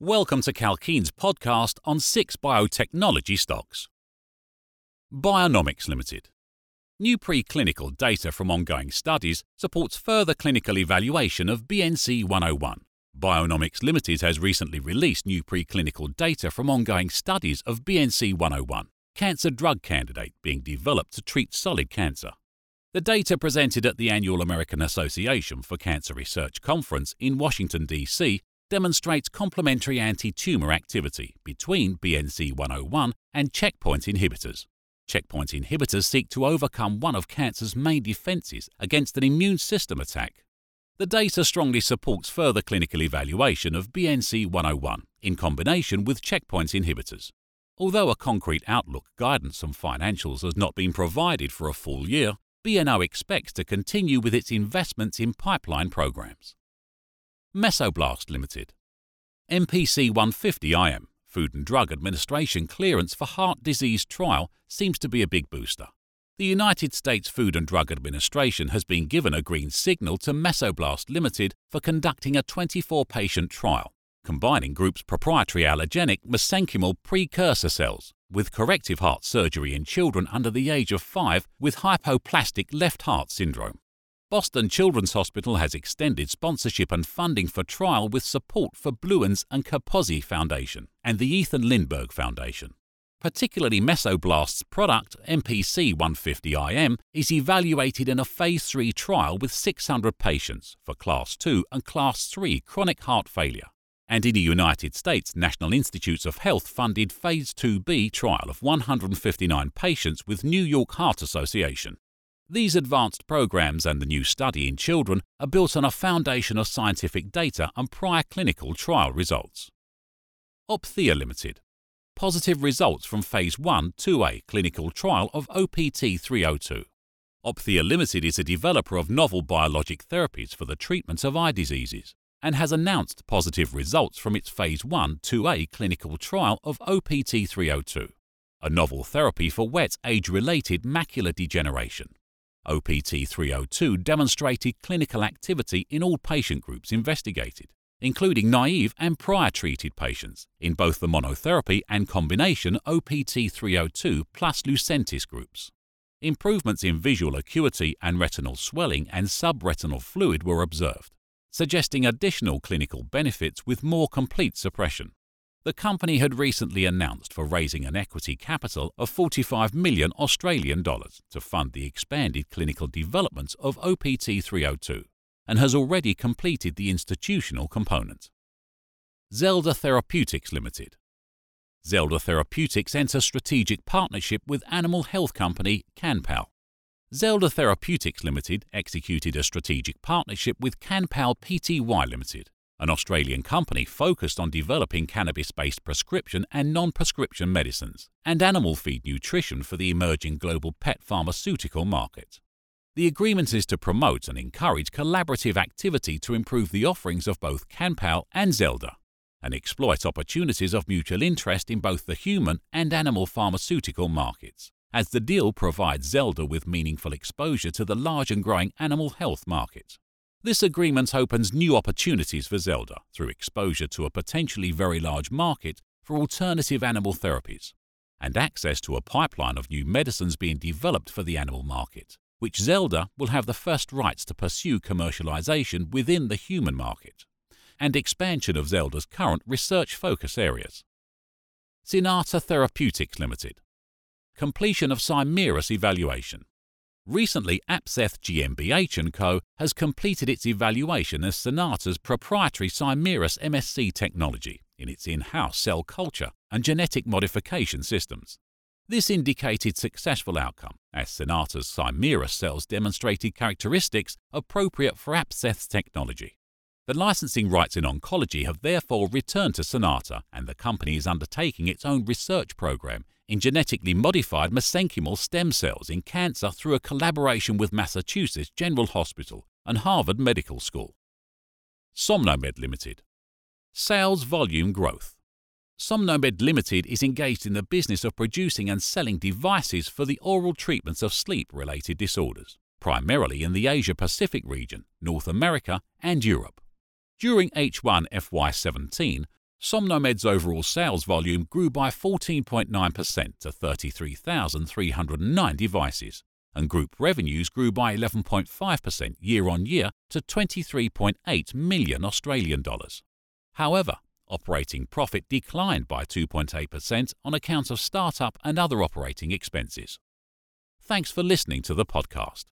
Welcome to Kalkine's podcast on six biotechnology stocks. Bionomics Limited. New preclinical data from ongoing studies supports further clinical evaluation of BNC 101. Bionomics Limited has recently released new preclinical data from ongoing studies of BNC 101, cancer drug candidate being developed to treat solid cancer. The data presented at the annual American Association for Cancer Research conference in Washington, D.C. demonstrates complementary anti tumor activity between BNC 101 and checkpoint inhibitors. Checkpoint inhibitors seek to overcome one of cancer's main defenses against an immune system attack. The data strongly supports further clinical evaluation of BNC 101 in combination with checkpoint inhibitors. Although a concrete outlook, guidance, and financials has not been provided for a full year, BNO expects to continue with its investments in pipeline programs. Mesoblast Limited MPC 150 IM Food and Drug Administration clearance for heart disease trial seems to be a big booster. The United States Food and Drug Administration has been given a green signal to Mesoblast Limited for conducting a 24 patient trial, combining group's proprietary allogeneic mesenchymal precursor cells with corrective heart surgery in children under the age of 5 with hypoplastic left heart syndrome. Boston Children's Hospital has extended sponsorship and funding for trial with support for Bluens and Kaposi Foundation and the Ethan Lindbergh Foundation. Particularly Mesoblast's product, MPC 150IM, is evaluated in a Phase 3 trial with 600 patients for Class 2 and Class 3 chronic heart failure and in the United States, National Institutes of Health funded Phase 2B trial of 159 patients with New York Heart Association. These advanced programs and the new study in children are built on a foundation of scientific data and prior clinical trial results. Opthea Limited. Positive results from Phase 1 2A clinical trial of OPT 302. Opthea Limited is a developer of novel biologic therapies for the treatment of eye diseases and has announced positive results from its Phase 1 2A clinical trial of OPT 302, a novel therapy for wet age related macular degeneration. OPT 302 demonstrated clinical activity in all patient groups investigated, including naive and prior treated patients in both the monotherapy and combination OPT 302 plus Lucentis groups. Improvements in visual acuity and retinal swelling and subretinal fluid were observed suggesting additional clinical benefits with more complete suppression. The company had recently announced for raising an equity capital of 45 million Australian dollars to fund the expanded clinical development of OPT 302 and has already completed the institutional component. Zelda Therapeutics Limited Zelda Therapeutics enters strategic partnership with animal health company CanPal Zelda Therapeutics Limited executed a strategic partnership with CanPal Pty Limited, an Australian company focused on developing cannabis based prescription and non prescription medicines and animal feed nutrition for the emerging global pet pharmaceutical market. The agreement is to promote and encourage collaborative activity to improve the offerings of both CanPal and Zelda and exploit opportunities of mutual interest in both the human and animal pharmaceutical markets as the deal provides Zelda with meaningful exposure to the large and growing animal health market. This agreement opens new opportunities for Zelda through exposure to a potentially very large market for alternative animal therapies and access to a pipeline of new medicines being developed for the animal market, which Zelda will have the first rights to pursue commercialization within the human market, and expansion of Zelda's current research focus areas. Cynata Therapeutics Limited completion of Cymerus evaluation. Recently, apceth GmbH & Co. has completed its evaluation of Cynata's proprietary Cymerus MSC technology in its in-house cell culture and genetic modification systems. This indicated successful outcome, as Cynata's Cymerus cells demonstrated characteristics appropriate for apceth's technology. The licensing rights in oncology have therefore returned to Cynata, and the company is undertaking its own research program in genetically modified mesenchymal stem cells in cancer through a collaboration with Massachusetts General Hospital and Harvard Medical School. Somnomed Limited Sales volume growth. Somnomed Limited is engaged in the business of producing and selling devices for the oral treatments of sleep related disorders, primarily in the Asia Pacific region, North America, and Europe. During H1 FY17, Somnomed's overall sales volume grew by 14.9% to 33,309 devices, and group revenues grew by 11.5% year on year to 23.8 million Australian dollars. However, operating profit declined by 2.8% on account of startup and other operating expenses. Thanks for listening to the podcast.